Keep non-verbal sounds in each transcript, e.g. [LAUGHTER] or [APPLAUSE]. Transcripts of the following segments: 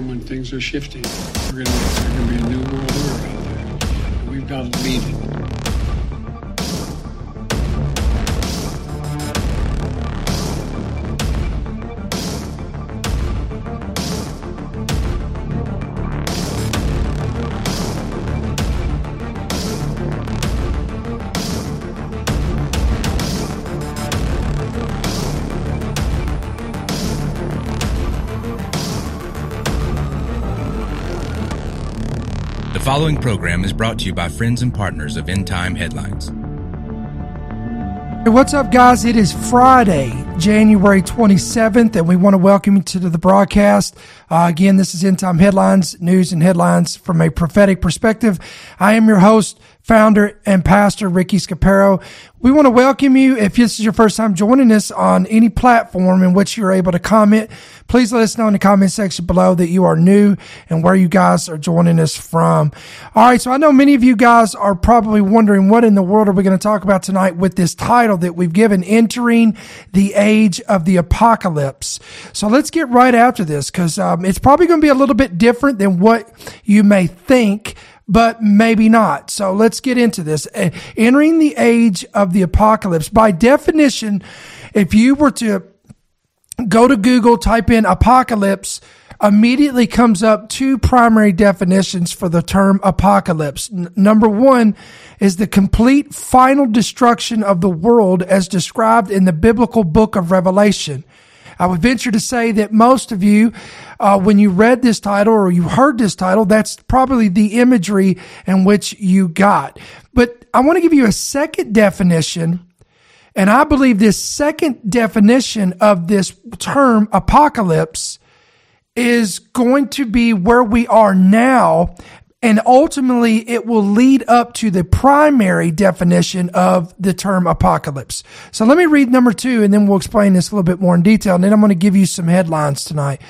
time when things are shifting. We're going to be a new world order out there. We've got to lead it. Following program is brought to you by friends and partners of End Time Headlines. Hey, what's up, guys? It is Friday, January 27th, and we want to welcome you to the broadcast. Uh, again, this is End Time Headlines, news and headlines from a prophetic perspective. I am your host, founder, and pastor, Ricky Scaparo. We want to welcome you. If this is your first time joining us on any platform in which you're able to comment, please let us know in the comment section below that you are new and where you guys are joining us from. All right. So I know many of you guys are probably wondering what in the world are we going to talk about tonight with this title that we've given, Entering the Age of the Apocalypse. So let's get right after this because um, it's probably going to be a little bit different than what you may think but maybe not. So let's get into this. Uh, Entering the age of the apocalypse. By definition, if you were to go to Google, type in apocalypse, immediately comes up two primary definitions for the term apocalypse. N- number one is the complete final destruction of the world as described in the biblical book of Revelation. I would venture to say that most of you, uh, when you read this title or you heard this title, that's probably the imagery in which you got. But I want to give you a second definition. And I believe this second definition of this term apocalypse is going to be where we are now and ultimately, it will lead up to the primary definition of the term apocalypse. So let me read number two, and then we'll explain this a little bit more in detail. And then I'm going to give you some headlines tonight.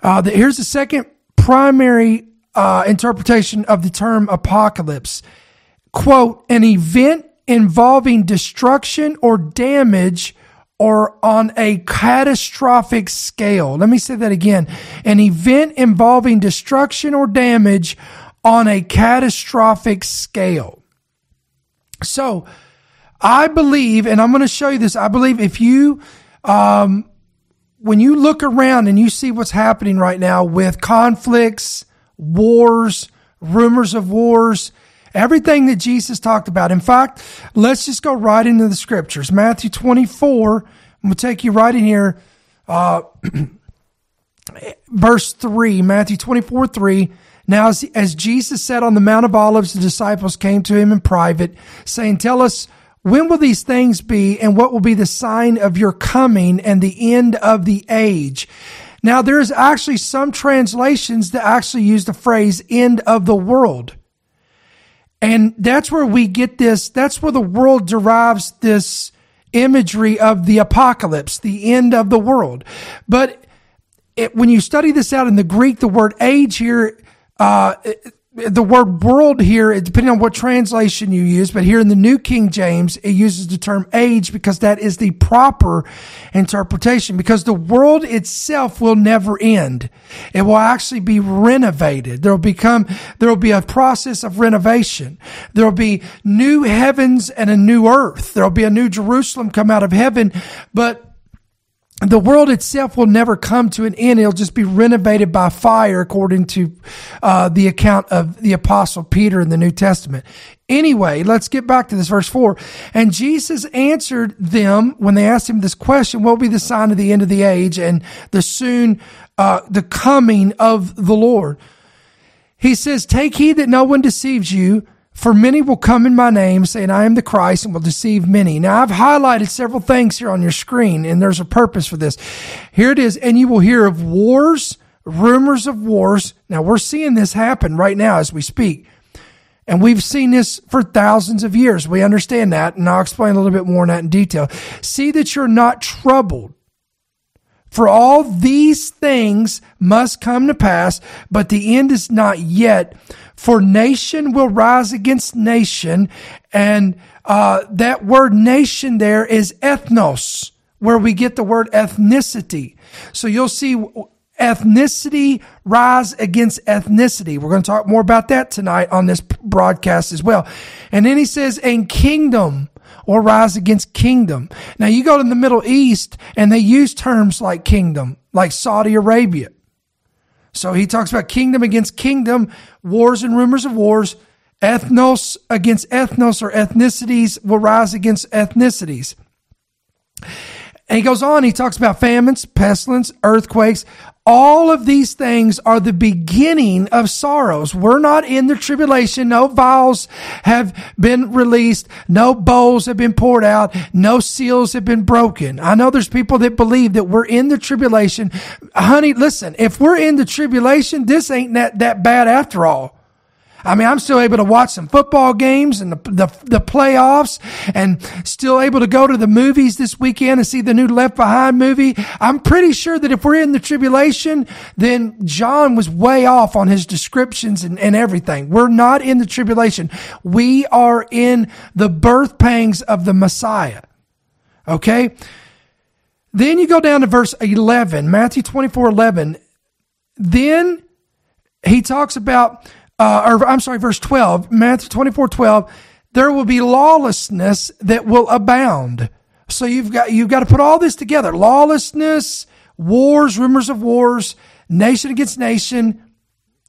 Uh, the, here's the second primary uh, interpretation of the term apocalypse. Quote, an event involving destruction or damage or on a catastrophic scale. Let me say that again. An event involving destruction or damage on a catastrophic scale. So I believe, and I'm going to show you this. I believe if you, um, when you look around and you see what's happening right now with conflicts, wars, rumors of wars, Everything that Jesus talked about. In fact, let's just go right into the scriptures. Matthew 24, we'll take you right in here. Uh, [CLEARS THROAT] verse 3, Matthew 24, 3. Now, as, as Jesus sat on the Mount of Olives, the disciples came to him in private, saying, Tell us, when will these things be, and what will be the sign of your coming and the end of the age? Now, there's actually some translations that actually use the phrase end of the world. And that's where we get this, that's where the world derives this imagery of the apocalypse, the end of the world. But it, when you study this out in the Greek, the word age here, uh, the word world here, depending on what translation you use, but here in the New King James, it uses the term age because that is the proper interpretation because the world itself will never end. It will actually be renovated. There will become, there will be a process of renovation. There will be new heavens and a new earth. There will be a new Jerusalem come out of heaven, but the world itself will never come to an end. It'll just be renovated by fire, according to uh, the account of the apostle Peter in the New Testament. Anyway, let's get back to this verse four. And Jesus answered them when they asked him this question, what will be the sign of the end of the age and the soon, uh, the coming of the Lord? He says, take heed that no one deceives you for many will come in my name, saying, I am the Christ, and will deceive many. Now, I've highlighted several things here on your screen, and there's a purpose for this. Here it is. And you will hear of wars, rumors of wars. Now, we're seeing this happen right now as we speak. And we've seen this for thousands of years. We understand that, and I'll explain a little bit more on that in detail. See that you're not troubled. For all these things must come to pass, but the end is not yet. For nation will rise against nation, and uh, that word nation there is ethnos, where we get the word ethnicity. So you'll see ethnicity rise against ethnicity. We're going to talk more about that tonight on this broadcast as well. And then he says, and kingdom or rise against kingdom. Now you go to the Middle East and they use terms like kingdom, like Saudi Arabia. So he talks about kingdom against kingdom, wars and rumors of wars, ethnos against ethnos or ethnicities will rise against ethnicities. And he goes on, he talks about famines, pestilence, earthquakes. All of these things are the beginning of sorrows. We're not in the tribulation. No vials have been released. No bowls have been poured out. No seals have been broken. I know there's people that believe that we're in the tribulation. Honey, listen, if we're in the tribulation, this ain't that, that bad after all. I mean, I'm still able to watch some football games and the, the, the, playoffs and still able to go to the movies this weekend and see the new Left Behind movie. I'm pretty sure that if we're in the tribulation, then John was way off on his descriptions and, and everything. We're not in the tribulation. We are in the birth pangs of the Messiah. Okay. Then you go down to verse 11, Matthew 24, 11. Then he talks about uh, or I'm sorry, verse 12, Matthew 24, 12, there will be lawlessness that will abound. So you've got, you've got to put all this together. Lawlessness, wars, rumors of wars, nation against nation,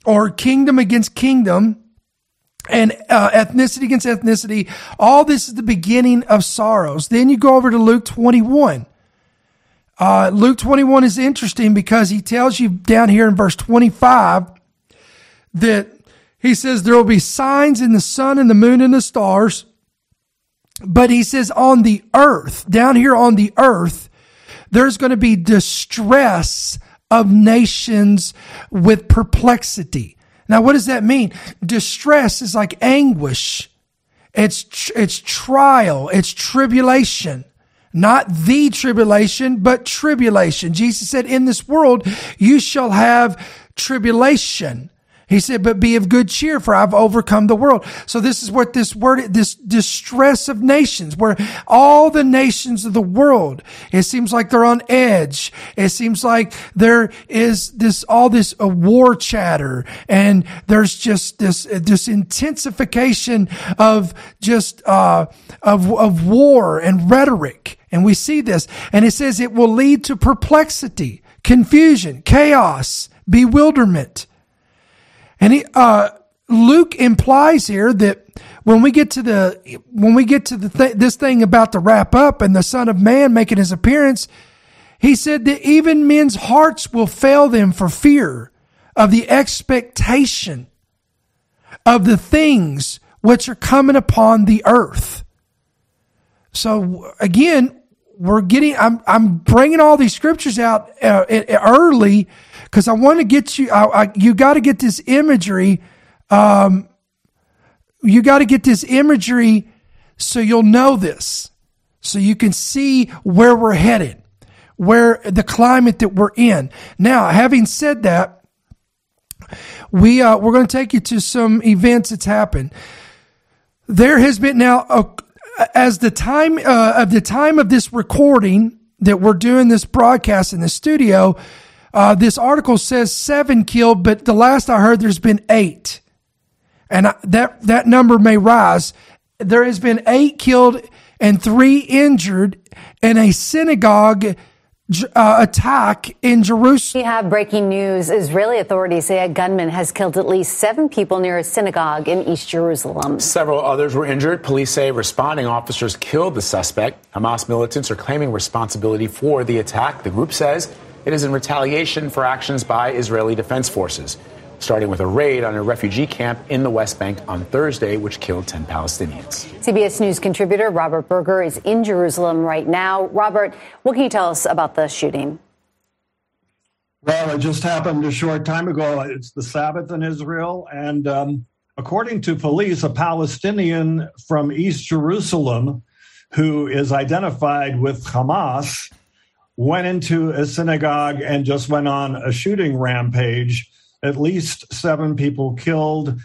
or kingdom against kingdom, and uh, ethnicity against ethnicity. All this is the beginning of sorrows. Then you go over to Luke 21. Uh, Luke 21 is interesting because he tells you down here in verse 25 that he says there will be signs in the sun and the moon and the stars. But he says on the earth, down here on the earth, there's going to be distress of nations with perplexity. Now, what does that mean? Distress is like anguish. It's, it's trial. It's tribulation. Not the tribulation, but tribulation. Jesus said, in this world, you shall have tribulation. He said, but be of good cheer for I've overcome the world. So this is what this word, this distress of nations, where all the nations of the world, it seems like they're on edge. It seems like there is this, all this uh, war chatter and there's just this, this intensification of just, uh, of, of war and rhetoric. And we see this and it says it will lead to perplexity, confusion, chaos, bewilderment. And he, uh, Luke implies here that when we get to the when we get to the th- this thing about to wrap up and the Son of Man making his appearance, he said that even men's hearts will fail them for fear of the expectation of the things which are coming upon the earth. So again, we're getting. I'm I'm bringing all these scriptures out uh, early because I want to get you. I, I, you got to get this imagery. Um, you got to get this imagery so you'll know this, so you can see where we're headed, where the climate that we're in. Now, having said that, we uh, we're going to take you to some events that's happened. There has been now, uh, as the time uh, of the time of this recording that we're doing this broadcast in the studio uh, this article says seven killed, but the last I heard, there's been eight, and that that number may rise. There has been eight killed and three injured in a synagogue uh, attack in Jerusalem. We have breaking news. Israeli authorities say a gunman has killed at least seven people near a synagogue in East Jerusalem. Several others were injured. Police say responding officers killed the suspect. Hamas militants are claiming responsibility for the attack. The group says it is in retaliation for actions by Israeli defense forces, starting with a raid on a refugee camp in the West Bank on Thursday, which killed 10 Palestinians. CBS News contributor Robert Berger is in Jerusalem right now. Robert, what can you tell us about the shooting? Well, it just happened a short time ago. It's the Sabbath in Israel. And um, according to police, a Palestinian from East Jerusalem who is identified with Hamas went into a synagogue and just went on a shooting rampage. At least seven people killed,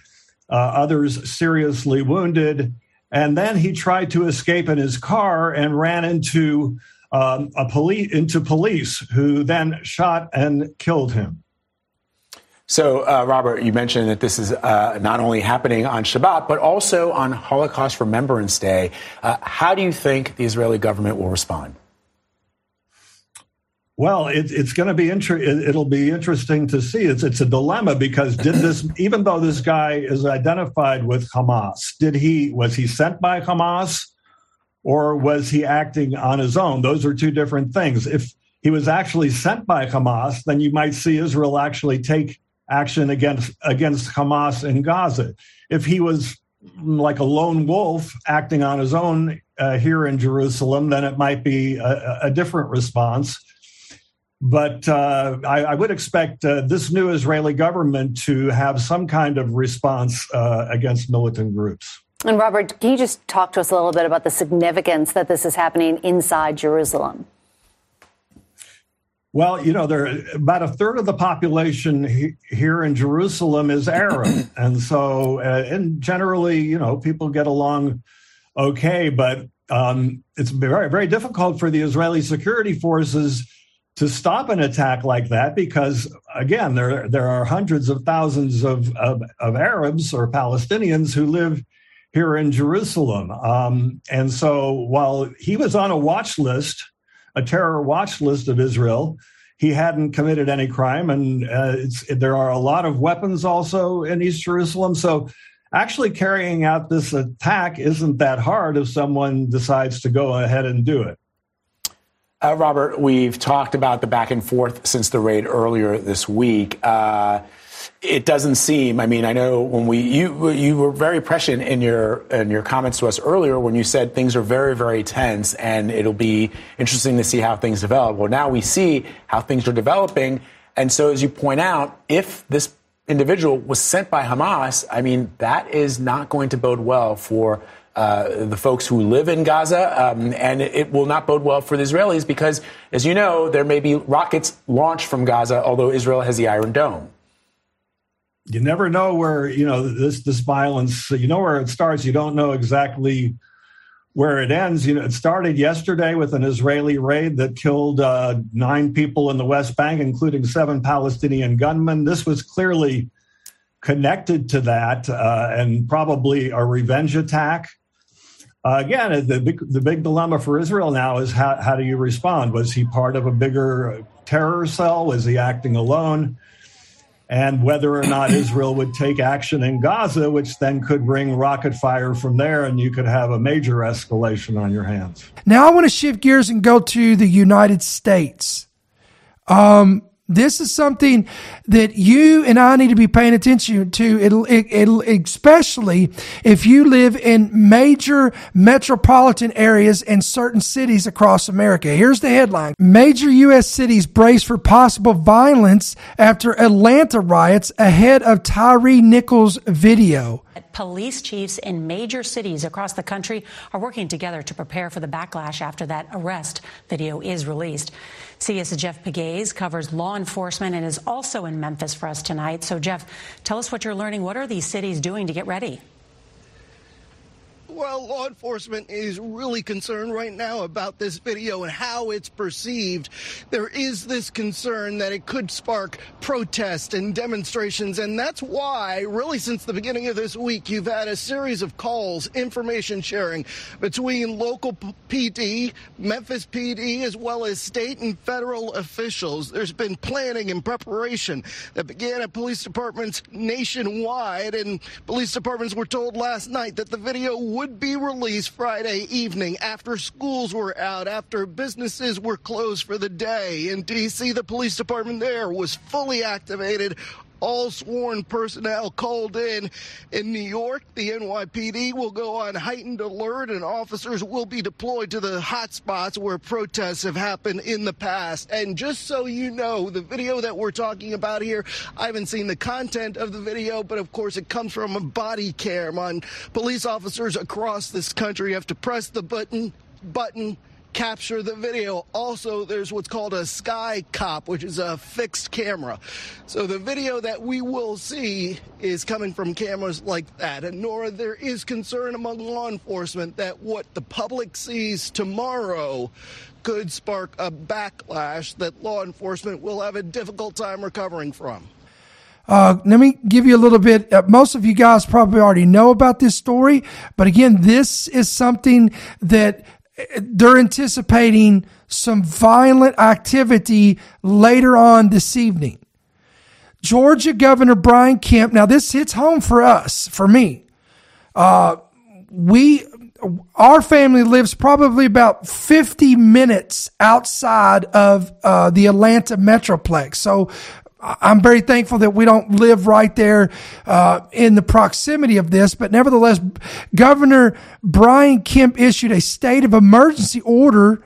uh, others seriously wounded. And then he tried to escape in his car and ran into um, a police into police who then shot and killed him. So, uh, Robert, you mentioned that this is uh, not only happening on Shabbat, but also on Holocaust Remembrance Day. Uh, how do you think the Israeli government will respond? Well, it, it's going to be inter- it'll be interesting to see. It's it's a dilemma because did this even though this guy is identified with Hamas, did he was he sent by Hamas or was he acting on his own? Those are two different things. If he was actually sent by Hamas, then you might see Israel actually take action against against Hamas in Gaza. If he was like a lone wolf acting on his own uh, here in Jerusalem, then it might be a, a different response. But uh, I, I, would expect uh, this new Israeli government to have some kind of response uh, against militant groups. And Robert, can you just talk to us a little bit about the significance that this is happening inside Jerusalem? Well, you know, there about a third of the population he, here in Jerusalem is Arab, [CLEARS THROAT] and so uh, and generally, you know, people get along okay, but um, it's very very difficult for the Israeli security forces to stop an attack like that because again there there are hundreds of thousands of of, of Arabs or Palestinians who live here in Jerusalem. Um, and so while he was on a watch list a terror watch list of Israel he hadn't committed any crime. And uh, there are a lot of weapons also in East Jerusalem. So actually carrying out this attack isn't that hard if someone decides to go ahead and do it uh, Robert, we've talked about the back and forth since the raid earlier this week. Uh, it doesn't seem. I mean, I know when we you you were very prescient in your in your comments to us earlier when you said things are very very tense and it'll be interesting to see how things develop. Well, now we see how things are developing, and so as you point out, if this individual was sent by Hamas, I mean that is not going to bode well for uh, the folks who live in Gaza, um, and it will not bode well for the Israelis because, as you know, there may be rockets launched from Gaza, although Israel has the Iron Dome. You never know where you know this this violence. You know where it starts. You don't know exactly where it ends. You know, it started yesterday with an Israeli raid that killed uh, nine people in the West Bank, including seven Palestinian gunmen. This was clearly connected to that uh, and probably a revenge attack. Uh, again, the big, the big dilemma for Israel now is how, how do you respond? Was he part of a bigger terror cell? Was he acting alone? And whether or not [CLEARS THROAT] Israel would take action in Gaza, which then could bring rocket fire from there, and you could have a major escalation on your hands. Now, I want to shift gears and go to the United States. Um, this is something that you and I need to be paying attention to, it'll, it, it'll, especially if you live in major metropolitan areas and certain cities across America. Here's the headline. Major U.S. cities brace for possible violence after Atlanta riots ahead of Tyree Nichols video. Police chiefs in major cities across the country are working together to prepare for the backlash after that arrest video is released. CBS's Jeff Pegues covers law enforcement and is also in Memphis for us tonight. So, Jeff, tell us what you're learning. What are these cities doing to get ready? Well, law enforcement is really concerned right now about this video and how it's perceived. There is this concern that it could spark protests and demonstrations, and that's why, really, since the beginning of this week, you've had a series of calls, information sharing between local PD, Memphis PD, as well as state and federal officials. There's been planning and preparation that began at police departments nationwide, and police departments were told last night that the video would would be released Friday evening after schools were out, after businesses were closed for the day. In D.C., the police department there was fully activated all sworn personnel called in. In New York, the NYPD will go on heightened alert and officers will be deployed to the hot spots where protests have happened in the past. And just so you know, the video that we're talking about here, I haven't seen the content of the video, but of course it comes from a body cam on police officers across this country have to press the button button capture the video. Also, there's what's called a sky cop, which is a fixed camera. So the video that we will see is coming from cameras like that. And Nora, there is concern among law enforcement that what the public sees tomorrow could spark a backlash that law enforcement will have a difficult time recovering from. Uh, let me give you a little bit. Uh, most of you guys probably already know about this story, but again, this is something that they're anticipating some violent activity later on this evening. Georgia Governor Brian Kemp. Now, this hits home for us, for me. Uh, we, our family lives probably about 50 minutes outside of uh, the Atlanta Metroplex. So I'm very thankful that we don't live right there uh, in the proximity of this, but nevertheless, Governor Brian Kemp issued a state of emergency order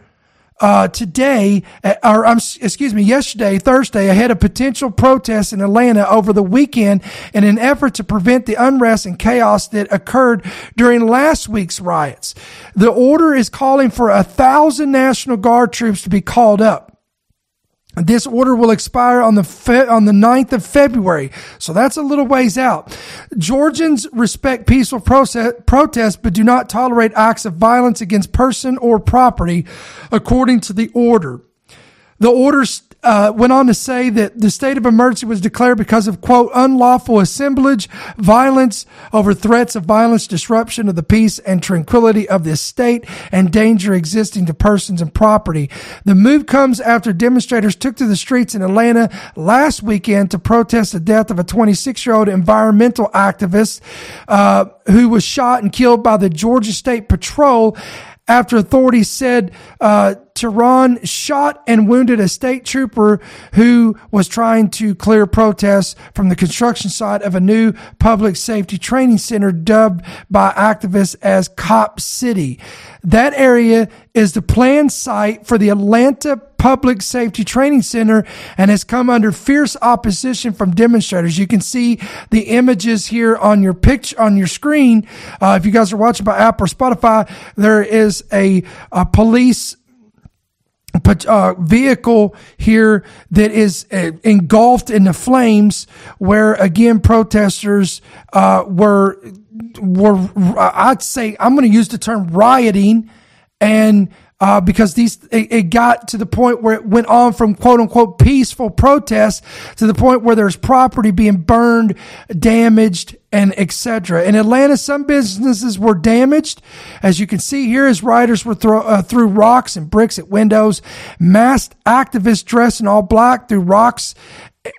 uh, today, uh, or um, excuse me, yesterday, Thursday, ahead of potential protests in Atlanta over the weekend in an effort to prevent the unrest and chaos that occurred during last week's riots. The order is calling for a thousand National Guard troops to be called up. This order will expire on the fe- on the 9th of February. So that's a little ways out. Georgians respect peaceful process, protests but do not tolerate acts of violence against person or property according to the order. The orders uh, went on to say that the state of emergency was declared because of quote unlawful assemblage, violence over threats of violence, disruption of the peace and tranquility of this state, and danger existing to persons and property. The move comes after demonstrators took to the streets in Atlanta last weekend to protest the death of a 26 year old environmental activist uh, who was shot and killed by the Georgia State Patrol after authorities said uh, Terán shot and wounded a state trooper who was trying to clear protests from the construction site of a new public safety training center dubbed by activists as Cop City. That area is the planned site for the Atlanta Public Safety Training Center and has come under fierce opposition from demonstrators. You can see the images here on your picture on your screen. Uh, if you guys are watching by app or Spotify, there is a, a police uh, vehicle here that is uh, engulfed in the flames, where again protesters uh, were were I'd say I'm going to use the term rioting and uh, because these it, it, got to the point where it went on from quote unquote peaceful protests to the point where there's property being burned, damaged, and etc. In Atlanta, some businesses were damaged, as you can see here, as riders were throw, uh, rocks and bricks at windows. Masked activists dressed in all black threw rocks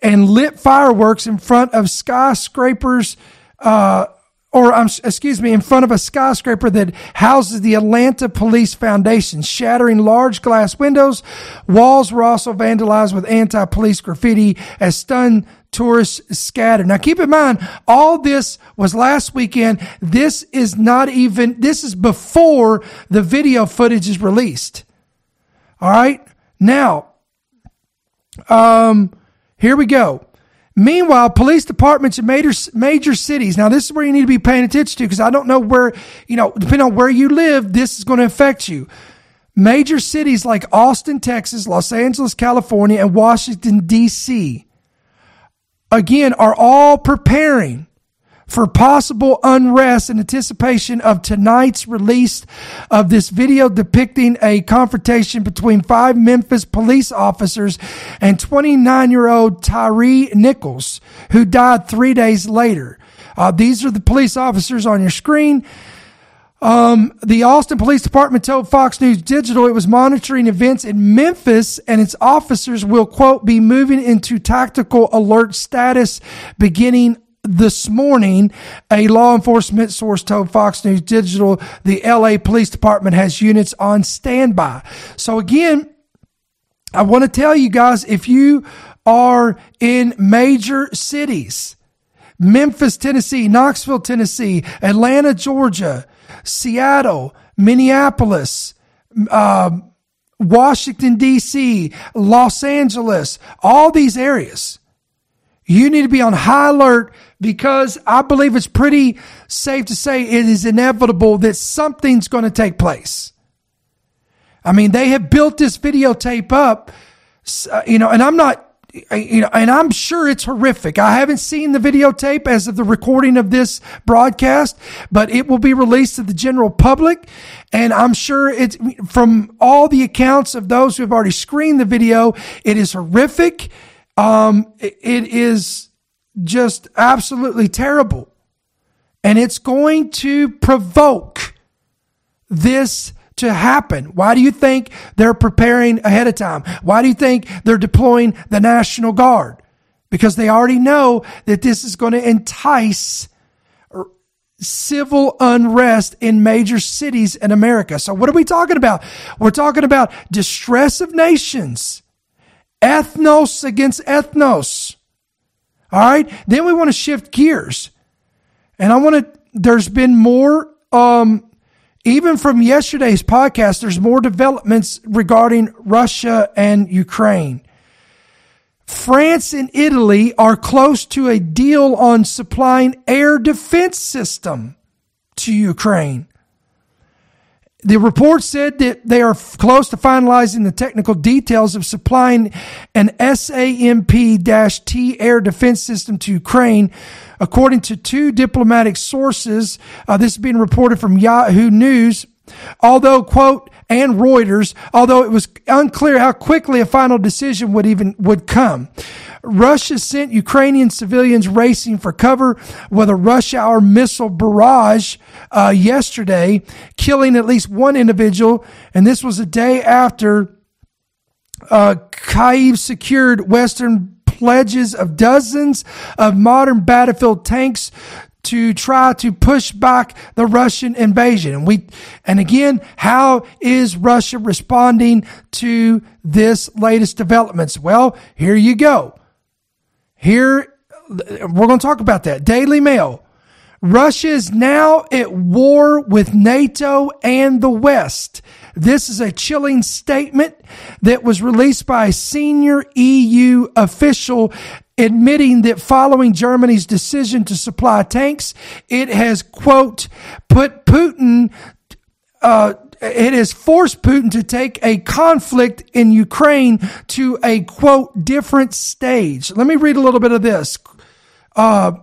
and lit fireworks in front of skyscrapers. Uh, or um, excuse me, in front of a skyscraper that houses the Atlanta Police Foundation, shattering large glass windows. Walls were also vandalized with anti-police graffiti as stunned tourists scattered. Now keep in mind, all this was last weekend. This is not even, this is before the video footage is released. All right. Now, um, here we go. Meanwhile, police departments in major, major cities. Now, this is where you need to be paying attention to because I don't know where, you know, depending on where you live, this is going to affect you. Major cities like Austin, Texas, Los Angeles, California, and Washington, D.C. again are all preparing for possible unrest in anticipation of tonight's release of this video depicting a confrontation between five Memphis police officers and 29 year old Tyree Nichols, who died three days later. Uh, these are the police officers on your screen. Um, the Austin Police Department told Fox News Digital it was monitoring events in Memphis and its officers will, quote, be moving into tactical alert status beginning this morning, a law enforcement source told Fox News Digital the LA Police Department has units on standby. So again, I want to tell you guys if you are in major cities, Memphis, Tennessee, Knoxville, Tennessee, Atlanta, Georgia, Seattle, Minneapolis, um, Washington, D.C., Los Angeles, all these areas you need to be on high alert because I believe it's pretty safe to say it is inevitable that something's going to take place. I mean, they have built this videotape up, uh, you know, and I'm not, you know, and I'm sure it's horrific. I haven't seen the videotape as of the recording of this broadcast, but it will be released to the general public. And I'm sure it's from all the accounts of those who have already screened the video, it is horrific. Um, it is just absolutely terrible. And it's going to provoke this to happen? Why do you think they're preparing ahead of time? Why do you think they're deploying the National Guard? Because they already know that this is going to entice civil unrest in major cities in America. So what are we talking about? We're talking about distress of nations, ethnos against ethnos. All right. Then we want to shift gears and I want to, there's been more, um, even from yesterday's podcast, there's more developments regarding Russia and Ukraine. France and Italy are close to a deal on supplying air defense system to Ukraine. The report said that they are close to finalizing the technical details of supplying an SAMP-T air defense system to Ukraine. According to two diplomatic sources, uh, this is being reported from Yahoo News. Although, quote, and Reuters, although it was unclear how quickly a final decision would even, would come. Russia sent Ukrainian civilians racing for cover with a rush hour missile barrage uh, yesterday, killing at least one individual. And this was a day after uh, Kyiv secured Western pledges of dozens of modern battlefield tanks to try to push back the Russian invasion. And we, and again, how is Russia responding to this latest developments? Well, here you go. Here, we're going to talk about that. Daily Mail. Russia is now at war with NATO and the West. This is a chilling statement that was released by a senior EU official admitting that following Germany's decision to supply tanks, it has, quote, put Putin, uh, it has forced Putin to take a conflict in Ukraine to a quote different stage. Let me read a little bit of this. Uh,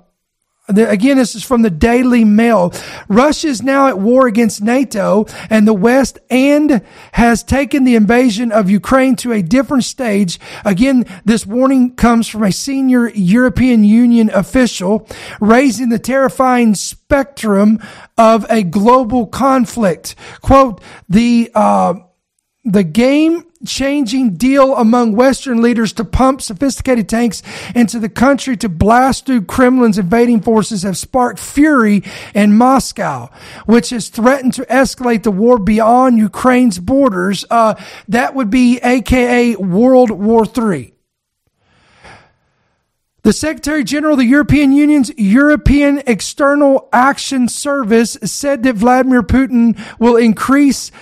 Again, this is from the Daily Mail. Russia is now at war against NATO and the West and has taken the invasion of Ukraine to a different stage. Again, this warning comes from a senior European Union official raising the terrifying spectrum of a global conflict. Quote, the, uh, the game changing deal among Western leaders to pump sophisticated tanks into the country to blast through Kremlin's invading forces have sparked fury in Moscow, which has threatened to escalate the war beyond Ukraine's borders. Uh, that would be AKA World War III. The Secretary General of the European Union's European External Action Service said that Vladimir Putin will increase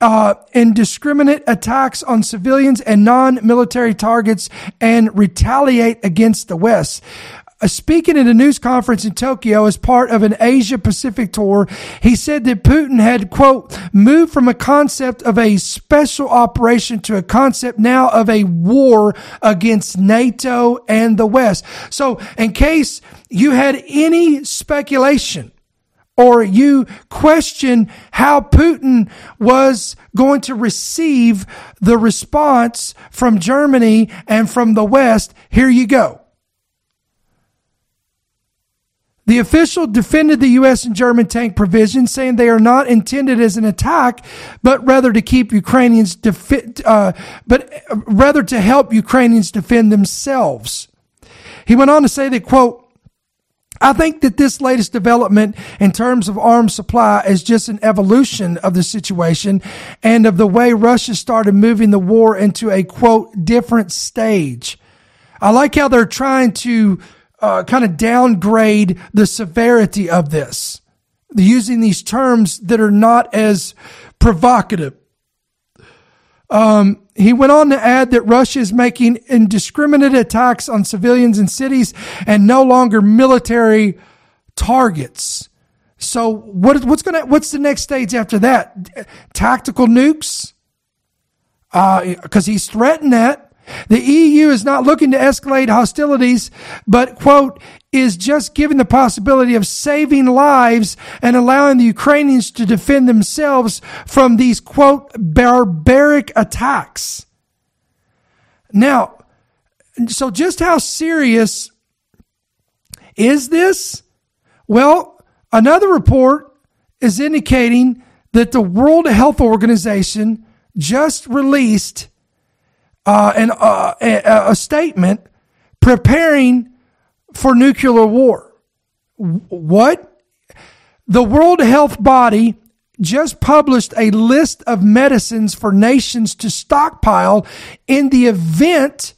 uh, indiscriminate attacks on civilians and non-military targets and retaliate against the West. Uh, speaking at a news conference in Tokyo as part of an Asia Pacific tour, he said that Putin had, quote, moved from a concept of a special operation to a concept now of a war against NATO and the West. So in case you had any speculation or you question how Putin was going to receive the response from Germany and from the West, here you go. The official defended the U.S. and German tank provisions, saying they are not intended as an attack, but rather to keep Ukrainians defi- uh, but rather to help Ukrainians defend themselves. He went on to say that, quote, I think that this latest development in terms of arms supply is just an evolution of the situation and of the way Russia started moving the war into a quote different stage. I like how they're trying to uh, kind of downgrade the severity of this, using these terms that are not as provocative. Um, he went on to add that Russia is making indiscriminate attacks on civilians and cities and no longer military targets. So what, what's going to, what's the next stage after that? Tactical nukes? because uh, he's threatened that. The EU is not looking to escalate hostilities, but quote, is just given the possibility of saving lives and allowing the Ukrainians to defend themselves from these quote, barbaric attacks. Now, so just how serious is this? Well, another report is indicating that the World Health Organization just released uh, an, uh, a, a statement preparing for nuclear war. What? The World Health Body just published a list of medicines for nations to stockpile in the event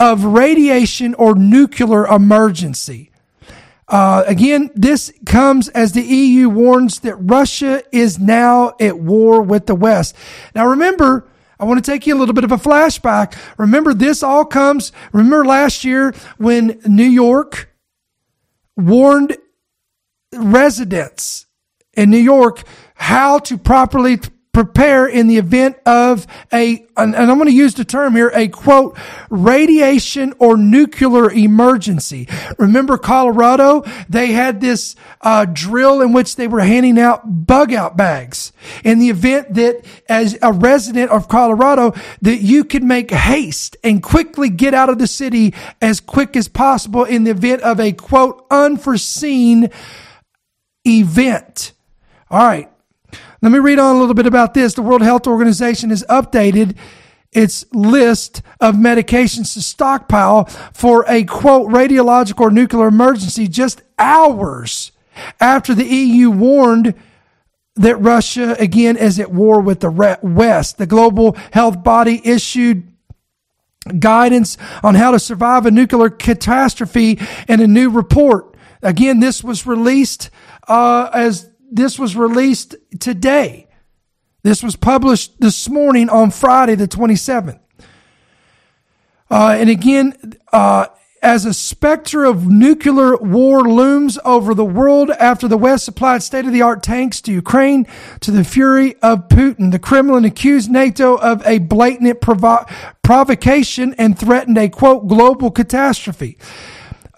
of radiation or nuclear emergency. Uh, again, this comes as the EU warns that Russia is now at war with the West. Now, remember, I want to take you a little bit of a flashback. Remember, this all comes, remember last year when New York warned residents in New York how to properly prepare in the event of a, and I'm going to use the term here, a quote, radiation or nuclear emergency. Remember Colorado? They had this uh, drill in which they were handing out bug out bags in the event that as a resident of Colorado, that you could make haste and quickly get out of the city as quick as possible in the event of a quote, unforeseen event. All right. Let me read on a little bit about this. The World Health Organization has updated its list of medications to stockpile for a quote radiological or nuclear emergency just hours after the EU warned that Russia again is at war with the West. The global health body issued guidance on how to survive a nuclear catastrophe in a new report. Again, this was released uh, as this was released today. This was published this morning on Friday, the 27th. Uh, and again, uh, as a specter of nuclear war looms over the world after the West supplied state of the art tanks to Ukraine to the fury of Putin, the Kremlin accused NATO of a blatant provo- provocation and threatened a quote global catastrophe.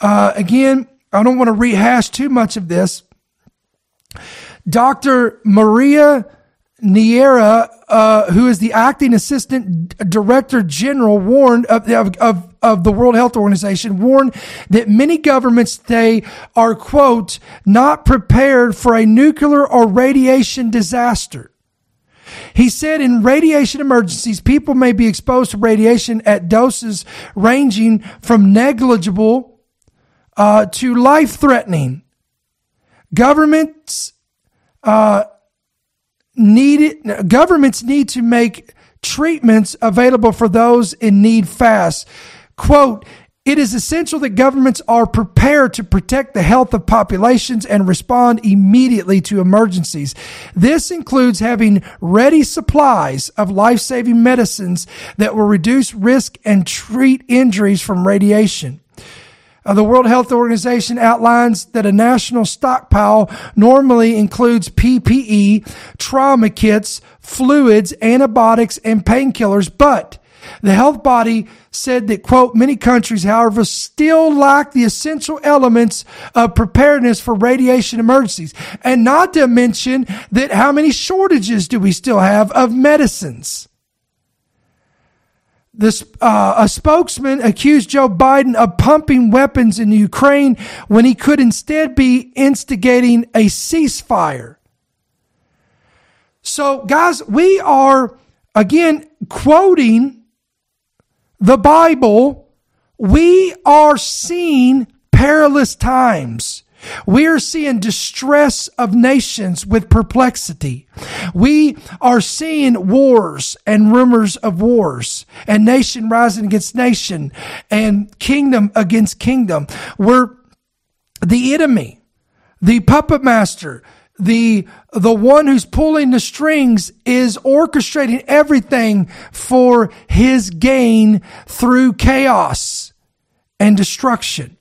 Uh, again, I don't want to rehash too much of this. Dr. Maria Neira, uh, who is the acting assistant director general, warned of, of, of, of, the World Health Organization, warned that many governments they are, quote, not prepared for a nuclear or radiation disaster. He said in radiation emergencies, people may be exposed to radiation at doses ranging from negligible uh, to life threatening. Governments uh, needed governments need to make treatments available for those in need fast. Quote, it is essential that governments are prepared to protect the health of populations and respond immediately to emergencies. This includes having ready supplies of life-saving medicines that will reduce risk and treat injuries from radiation. Uh, the World Health Organization outlines that a national stockpile normally includes PPE, trauma kits, fluids, antibiotics, and painkillers, but the health body said that, quote, many countries, however, still lack the essential elements of preparedness for radiation emergencies. And not to mention that how many shortages do we still have of medicines? This, uh, a spokesman accused Joe Biden of pumping weapons in Ukraine when he could instead be instigating a ceasefire. So, guys, we are again quoting the Bible. We are seeing perilous times. We are seeing distress of nations with perplexity. We are seeing wars and rumors of wars and nation rising against nation and kingdom against kingdom. We're the enemy, the puppet master, the the one who's pulling the strings is orchestrating everything for his gain through chaos and destruction.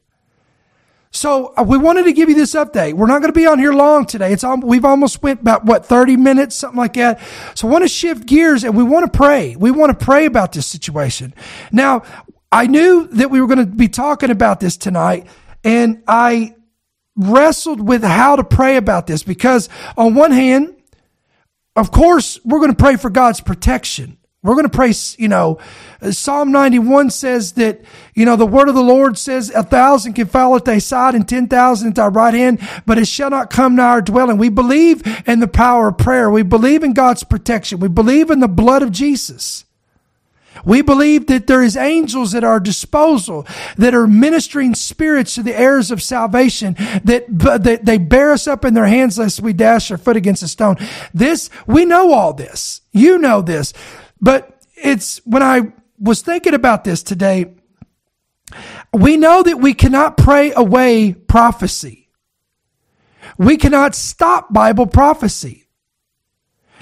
So uh, we wanted to give you this update. We're not going to be on here long today. It's we've almost went about what 30 minutes, something like that. So I want to shift gears and we want to pray. We want to pray about this situation. Now, I knew that we were going to be talking about this tonight and I wrestled with how to pray about this because on one hand, of course, we're going to pray for God's protection. We're going to pray, you know, Psalm 91 says that, you know, the word of the Lord says a thousand can fall at thy side and 10,000 at thy right hand, but it shall not come nigh our dwelling. We believe in the power of prayer. We believe in God's protection. We believe in the blood of Jesus. We believe that there is angels at our disposal that are ministering spirits to the heirs of salvation that, that they bear us up in their hands lest we dash our foot against a stone. This, we know all this. You know this. But it's when I was thinking about this today, we know that we cannot pray away prophecy. We cannot stop Bible prophecy.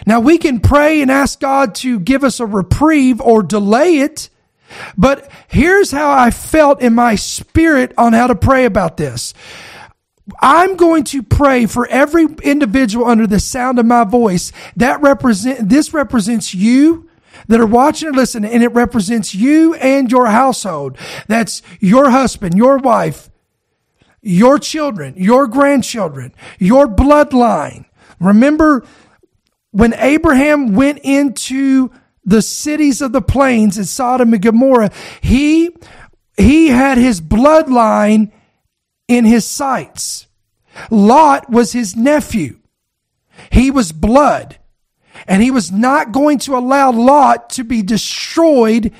Now we can pray and ask God to give us a reprieve or delay it. But here's how I felt in my spirit on how to pray about this. I'm going to pray for every individual under the sound of my voice. That represent, this represents you that are watching and listening, and it represents you and your household. That's your husband, your wife, your children, your grandchildren, your bloodline. Remember when Abraham went into the cities of the plains in Sodom and Gomorrah, he, he had his bloodline in his sights. Lot was his nephew. He was blood. And he was not going to allow Lot to be destroyed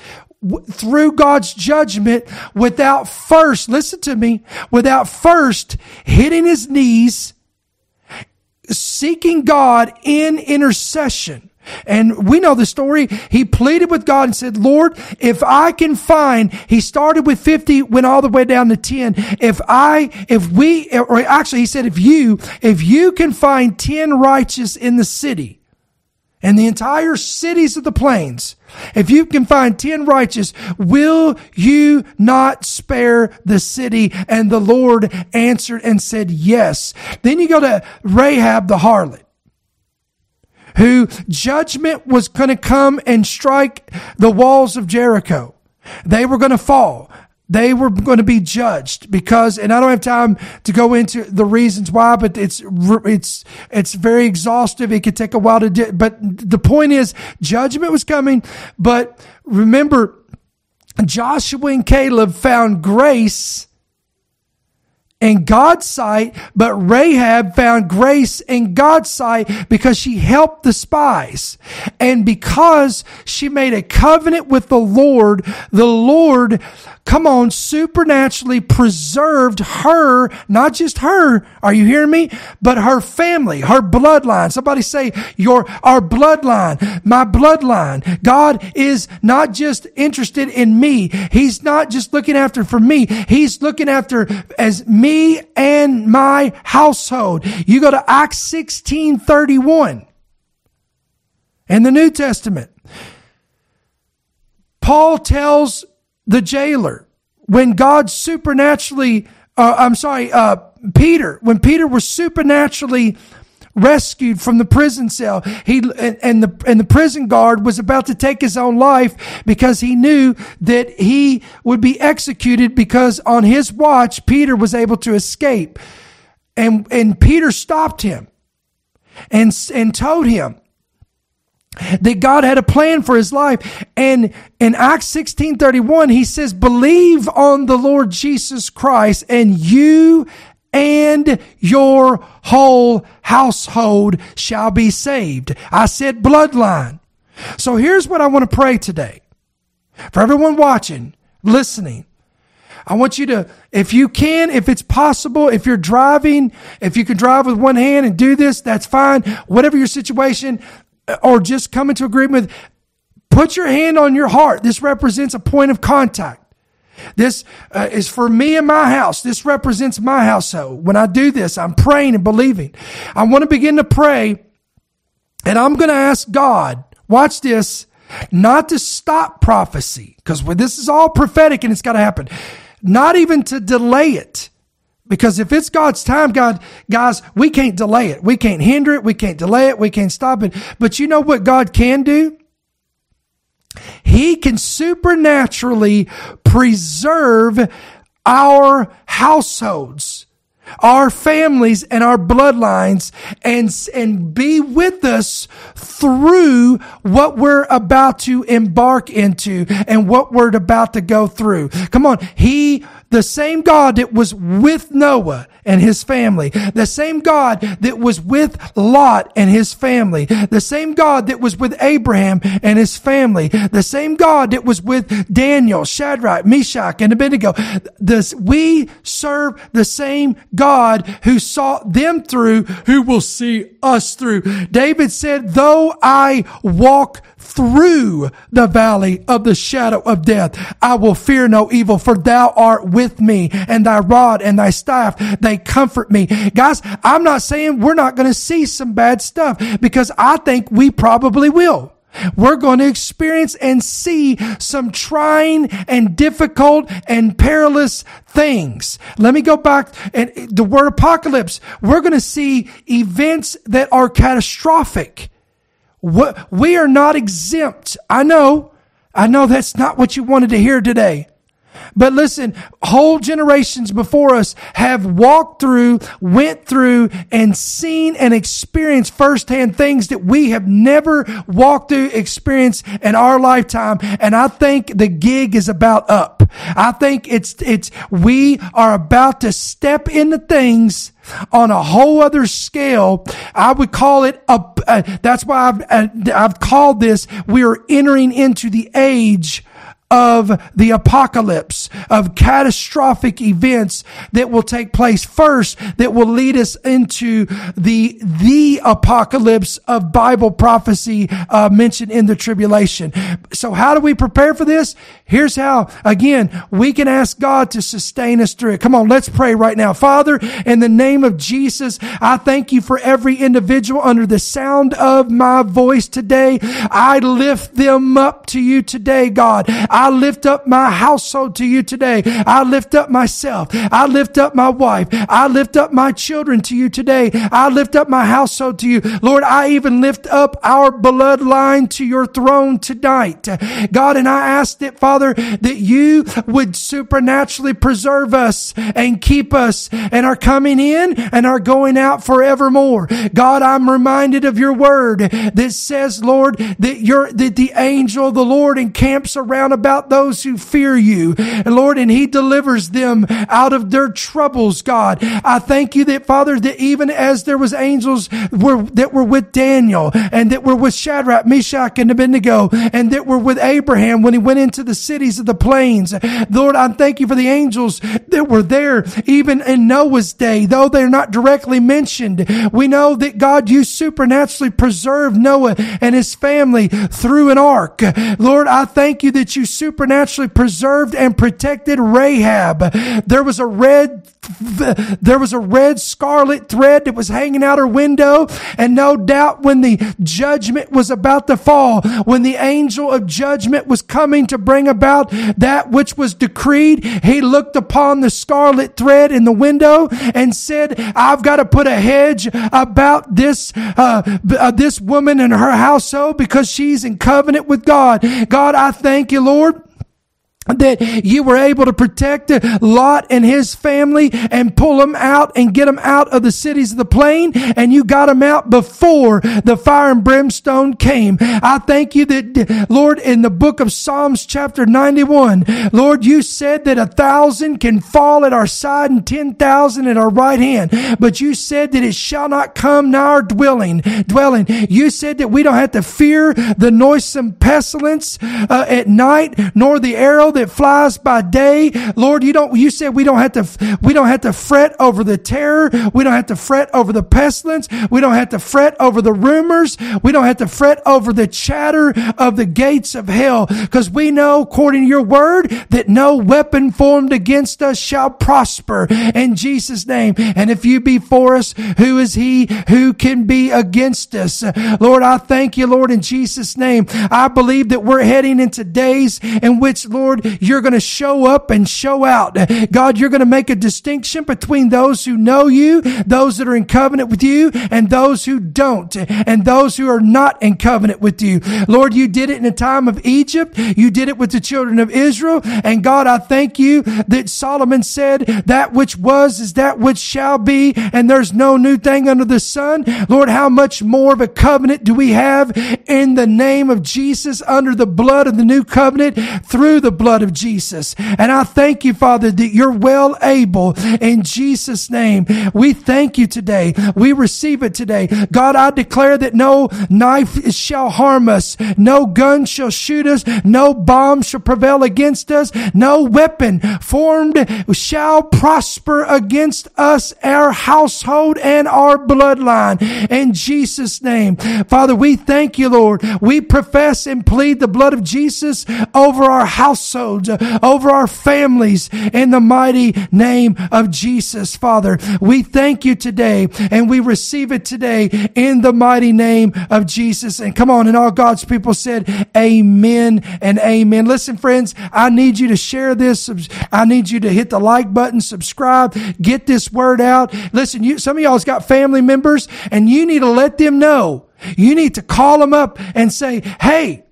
through God's judgment without first, listen to me, without first hitting his knees, seeking God in intercession. And we know the story. He pleaded with God and said, Lord, if I can find, he started with 50, went all the way down to 10. If I, if we, or actually he said, if you, if you can find 10 righteous in the city, and the entire cities of the plains, if you can find 10 righteous, will you not spare the city? And the Lord answered and said, yes. Then you go to Rahab the harlot, who judgment was going to come and strike the walls of Jericho. They were going to fall they were going to be judged because, and I don't have time to go into the reasons why, but it's, it's, it's very exhaustive. It could take a while to do, but the point is judgment was coming. But remember, Joshua and Caleb found grace in God's sight, but Rahab found grace in God's sight because she helped the spies. And because she made a covenant with the Lord, the Lord come on, supernaturally preserved her, not just her, are you hearing me? But her family, her bloodline. Somebody say, your, our bloodline, my bloodline. God is not just interested in me. He's not just looking after for me. He's looking after as me and my household. You go to Acts 16, 31 in the New Testament. Paul tells the jailer, when God supernaturally, uh, I'm sorry, uh, Peter, when Peter was supernaturally rescued from the prison cell, he and, and the and the prison guard was about to take his own life because he knew that he would be executed because on his watch Peter was able to escape, and and Peter stopped him, and and told him that God had a plan for his life. And in Acts 16 31, he says, Believe on the Lord Jesus Christ, and you and your whole household shall be saved. I said bloodline. So here's what I want to pray today. For everyone watching, listening, I want you to, if you can, if it's possible, if you're driving, if you can drive with one hand and do this, that's fine. Whatever your situation, or just come into agreement with, put your hand on your heart. This represents a point of contact. This uh, is for me and my house. This represents my household. When I do this, I'm praying and believing. I want to begin to pray and I'm going to ask God, watch this, not to stop prophecy because this is all prophetic and it's got to happen. Not even to delay it, Because if it's God's time, God, guys, we can't delay it. We can't hinder it. We can't delay it. We can't stop it. But you know what God can do? He can supernaturally preserve our households our families and our bloodlines and, and be with us through what we're about to embark into and what we're about to go through. Come on. He, the same God that was with Noah and his family, the same God that was with Lot and his family, the same God that was with Abraham and his family, the same God that was with Daniel, Shadrach, Meshach, and Abednego. This, we serve the same God who saw them through, who will see us through. David said, though I walk through the valley of the shadow of death, I will fear no evil, for thou art with me, and thy rod and thy staff, they comfort me. Guys, I'm not saying we're not going to see some bad stuff, because I think we probably will. We're going to experience and see some trying and difficult and perilous things. Let me go back and the word apocalypse. We're going to see events that are catastrophic. We are not exempt. I know. I know that's not what you wanted to hear today. But listen, whole generations before us have walked through, went through, and seen and experienced firsthand things that we have never walked through, experienced in our lifetime. And I think the gig is about up. I think it's, it's, we are about to step into things on a whole other scale. I would call it a, uh, that's why I've, uh, I've called this, we are entering into the age of the apocalypse, of catastrophic events that will take place first, that will lead us into the, the apocalypse of Bible prophecy uh, mentioned in the tribulation. So how do we prepare for this? Here's how. Again, we can ask God to sustain us through it. Come on, let's pray right now. Father, in the name of Jesus, I thank you for every individual under the sound of my voice today. I lift them up to you today, God. I lift up my household to you today. I lift up myself. I lift up my wife. I lift up my children to you today. I lift up my household to you. Lord, I even lift up our bloodline to your throne tonight. God, and I ask that, Father, that you would supernaturally preserve us and keep us and are coming in and are going out forevermore. God, I'm reminded of your word that says, Lord, that you're, that the angel of the Lord encamps around about those who fear you. And Lord, and he delivers them out of their troubles, God. I thank you that, Father, that even as there was angels were, that were with Daniel and that were with Shadrach, Meshach, and Abednego and that were with Abraham when he went into the cities of the plains. Lord, I thank you for the angels that were there even in Noah's day, though they're not directly mentioned. We know that God, you supernaturally preserved Noah and his family through an ark. Lord, I thank you that you supernaturally preserved and protected Rahab. There was a red there was a red scarlet thread that was hanging out her window. And no doubt when the judgment was about to fall, when the angel of judgment was coming to bring about that which was decreed, he looked upon the scarlet thread in the window and said, I've got to put a hedge about this, uh, uh, this woman and her household because she's in covenant with God. God, I thank you, Lord that you were able to protect Lot and his family and pull them out and get them out of the cities of the plain and you got them out before the fire and brimstone came. I thank you that Lord in the book of Psalms chapter 91, Lord, you said that a thousand can fall at our side and 10,000 at our right hand, but you said that it shall not come nigh our dwelling, dwelling. You said that we don't have to fear the noisome pestilence uh, at night nor the arrow that flies by day. Lord, you don't, you said we don't have to, we don't have to fret over the terror. We don't have to fret over the pestilence. We don't have to fret over the rumors. We don't have to fret over the chatter of the gates of hell because we know according to your word that no weapon formed against us shall prosper in Jesus name. And if you be for us, who is he who can be against us? Lord, I thank you, Lord, in Jesus name. I believe that we're heading into days in which, Lord, You're going to show up and show out. God, you're going to make a distinction between those who know you, those that are in covenant with you, and those who don't, and those who are not in covenant with you. Lord, you did it in the time of Egypt. You did it with the children of Israel. And God, I thank you that Solomon said that which was is that which shall be, and there's no new thing under the sun. Lord, how much more of a covenant do we have in the name of Jesus under the blood of the new covenant through the blood of Jesus? And I thank you, Father, that you're well able in Jesus' name. We thank you today. We receive it today. God, I declare that no knife shall harm us. No gun shall shoot us. No bomb shall prevail against us. No weapon formed shall prosper against us, our household and our bloodline. In Jesus' name. Father, we thank you, Lord. We profess and plead the blood of Jesus over our households, over our families in the mighty name of Jesus, Father. We thank you today and we receive it today in the mighty name of Jesus. And come on, and all God's people said, Amen and Amen. Listen, friends, I need you to share this. I need you to hit the like button, subscribe, get this word out. Listen, you, some of y'all's got family members and you need to let them know. You need to call them up and say, Hey,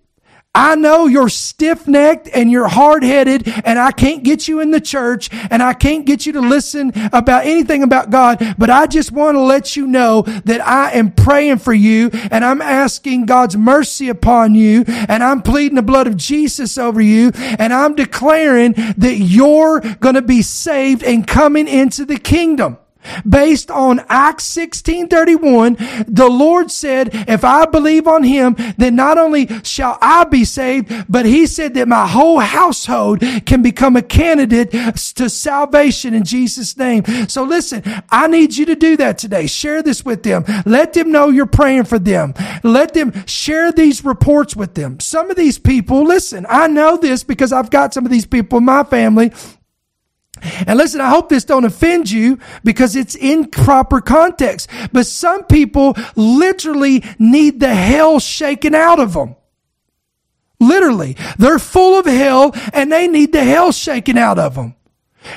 I know you're stiff necked and you're hard headed and I can't get you in the church and I can't get you to listen about anything about God, but I just want to let you know that I am praying for you and I'm asking God's mercy upon you and I'm pleading the blood of Jesus over you and I'm declaring that you're going to be saved and coming into the kingdom. Based on Acts 16:31, the Lord said, if I believe on him, then not only shall I be saved, but he said that my whole household can become a candidate to salvation in Jesus name. So listen, I need you to do that today. Share this with them. Let them know you're praying for them. Let them share these reports with them. Some of these people, listen, I know this because I've got some of these people in my family and listen, I hope this don't offend you because it's in proper context. But some people literally need the hell shaken out of them. Literally. They're full of hell and they need the hell shaken out of them.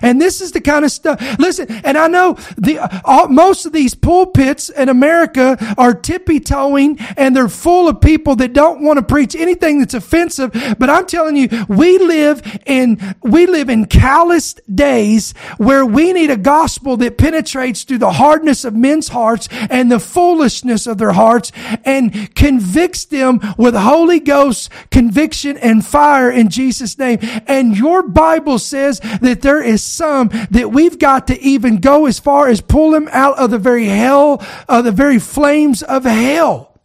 And this is the kind of stuff. Listen, and I know the all, most of these pulpits in America are tippy toeing, and they're full of people that don't want to preach anything that's offensive. But I'm telling you, we live in we live in calloused days where we need a gospel that penetrates through the hardness of men's hearts and the foolishness of their hearts, and convicts them with Holy Ghost conviction and fire in Jesus' name. And your Bible says that there is is some that we've got to even go as far as pull them out of the very hell, of the very flames of hell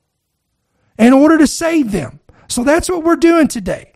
in order to save them. So that's what we're doing today.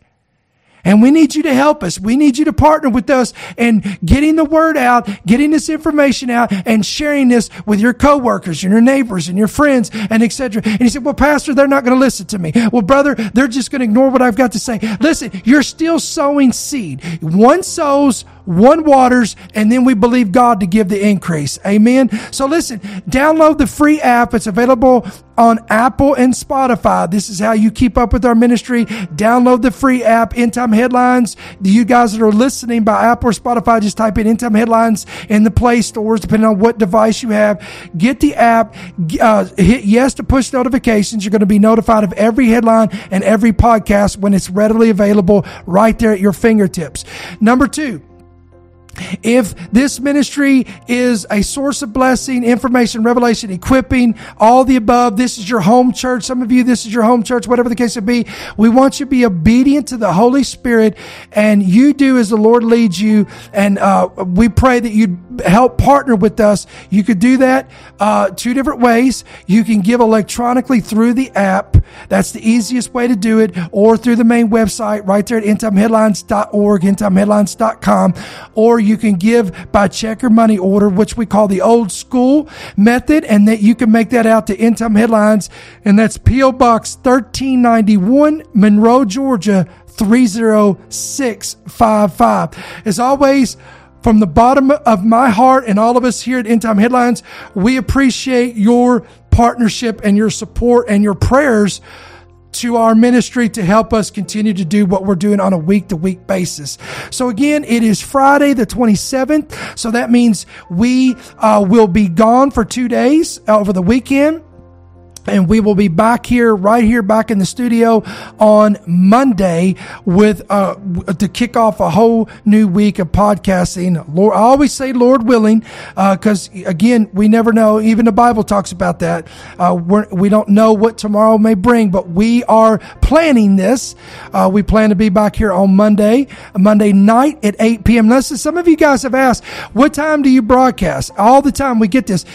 And we need you to help us. We need you to partner with us in getting the word out, getting this information out, and sharing this with your coworkers and your neighbors and your friends and etc. And he said, well, pastor, they're not going to listen to me. Well, brother, they're just going to ignore what I've got to say. Listen, you're still sowing seed. One sows, one waters, and then we believe God to give the increase. Amen. So listen, download the free app. It's available on Apple and Spotify. This is how you keep up with our ministry. Download the free app, End Time Headlines. You guys that are listening by Apple or Spotify, just type in End Time Headlines in the Play stores, depending on what device you have. Get the app, uh, hit yes to push notifications. You're going to be notified of every headline and every podcast when it's readily available right there at your fingertips. Number two, if this ministry is a source of blessing, information, revelation, equipping, all the above, this is your home church. Some of you, this is your home church, whatever the case may be. We want you to be obedient to the Holy Spirit and you do as the Lord leads you. And, uh, we pray that you'd help partner with us. You could do that, uh, two different ways. You can give electronically through the app. That's the easiest way to do it or through the main website right there at endtimeheadlines.org, endtimeheadlines.com, or you can give by check or money order, which we call the old school method, and that you can make that out to End Time Headlines, and that's P.O. Box 1391, Monroe, Georgia 30655. As always, from the bottom of my heart and all of us here at End Time Headlines, we appreciate your partnership and your support and your prayers to our ministry to help us continue to do what we're doing on a week to week basis. So again, it is Friday the 27th. So that means we uh, will be gone for two days over the weekend and we will be back here right here back in the studio on monday with uh to kick off a whole new week of podcasting. Lord i always say lord willing because uh, again we never know. Even the bible talks about that. Uh we're, we don't know what tomorrow may bring but we are planning this. Uh, we plan to be back here on monday monday night at 8 p.m listen some of you guys have asked what time do you broadcast? All the time we get this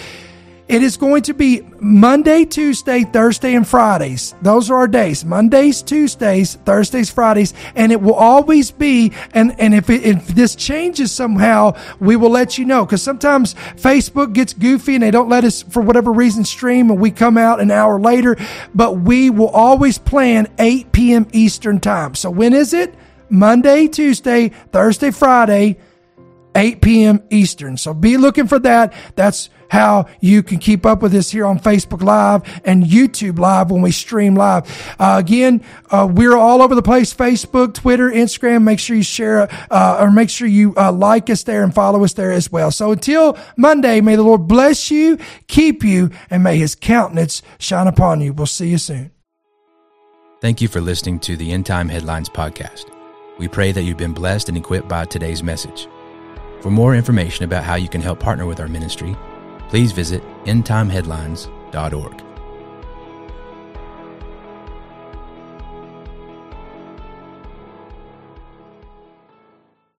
it is going to be Monday, Tuesday, Thursday, and Fridays. Those are our days. Mondays, Tuesdays, Thursdays, Fridays, and it will always be. And and if it, if this changes somehow, we will let you know. Because sometimes Facebook gets goofy and they don't let us for whatever reason stream, and we come out an hour later. But we will always plan 8 p.m. Eastern time. So when is it? Monday, Tuesday, Thursday, Friday. 8 p.m. Eastern. So be looking for that. That's how you can keep up with us here on Facebook Live and YouTube Live when we stream live. Uh, again, uh, we're all over the place Facebook, Twitter, Instagram. Make sure you share uh, or make sure you uh, like us there and follow us there as well. So until Monday, may the Lord bless you, keep you, and may his countenance shine upon you. We'll see you soon. Thank you for listening to the End Time Headlines podcast. We pray that you've been blessed and equipped by today's message. For more information about how you can help partner with our ministry, please visit endtimeheadlines.org.